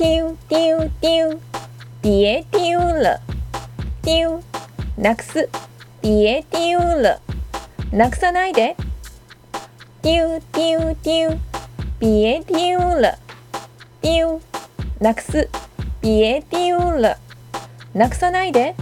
丢丢丢，别丢了，丢なくす。别丢了，なくさないで。丢丢丢，别丢了，丢なくす。别丢了，なくさないで。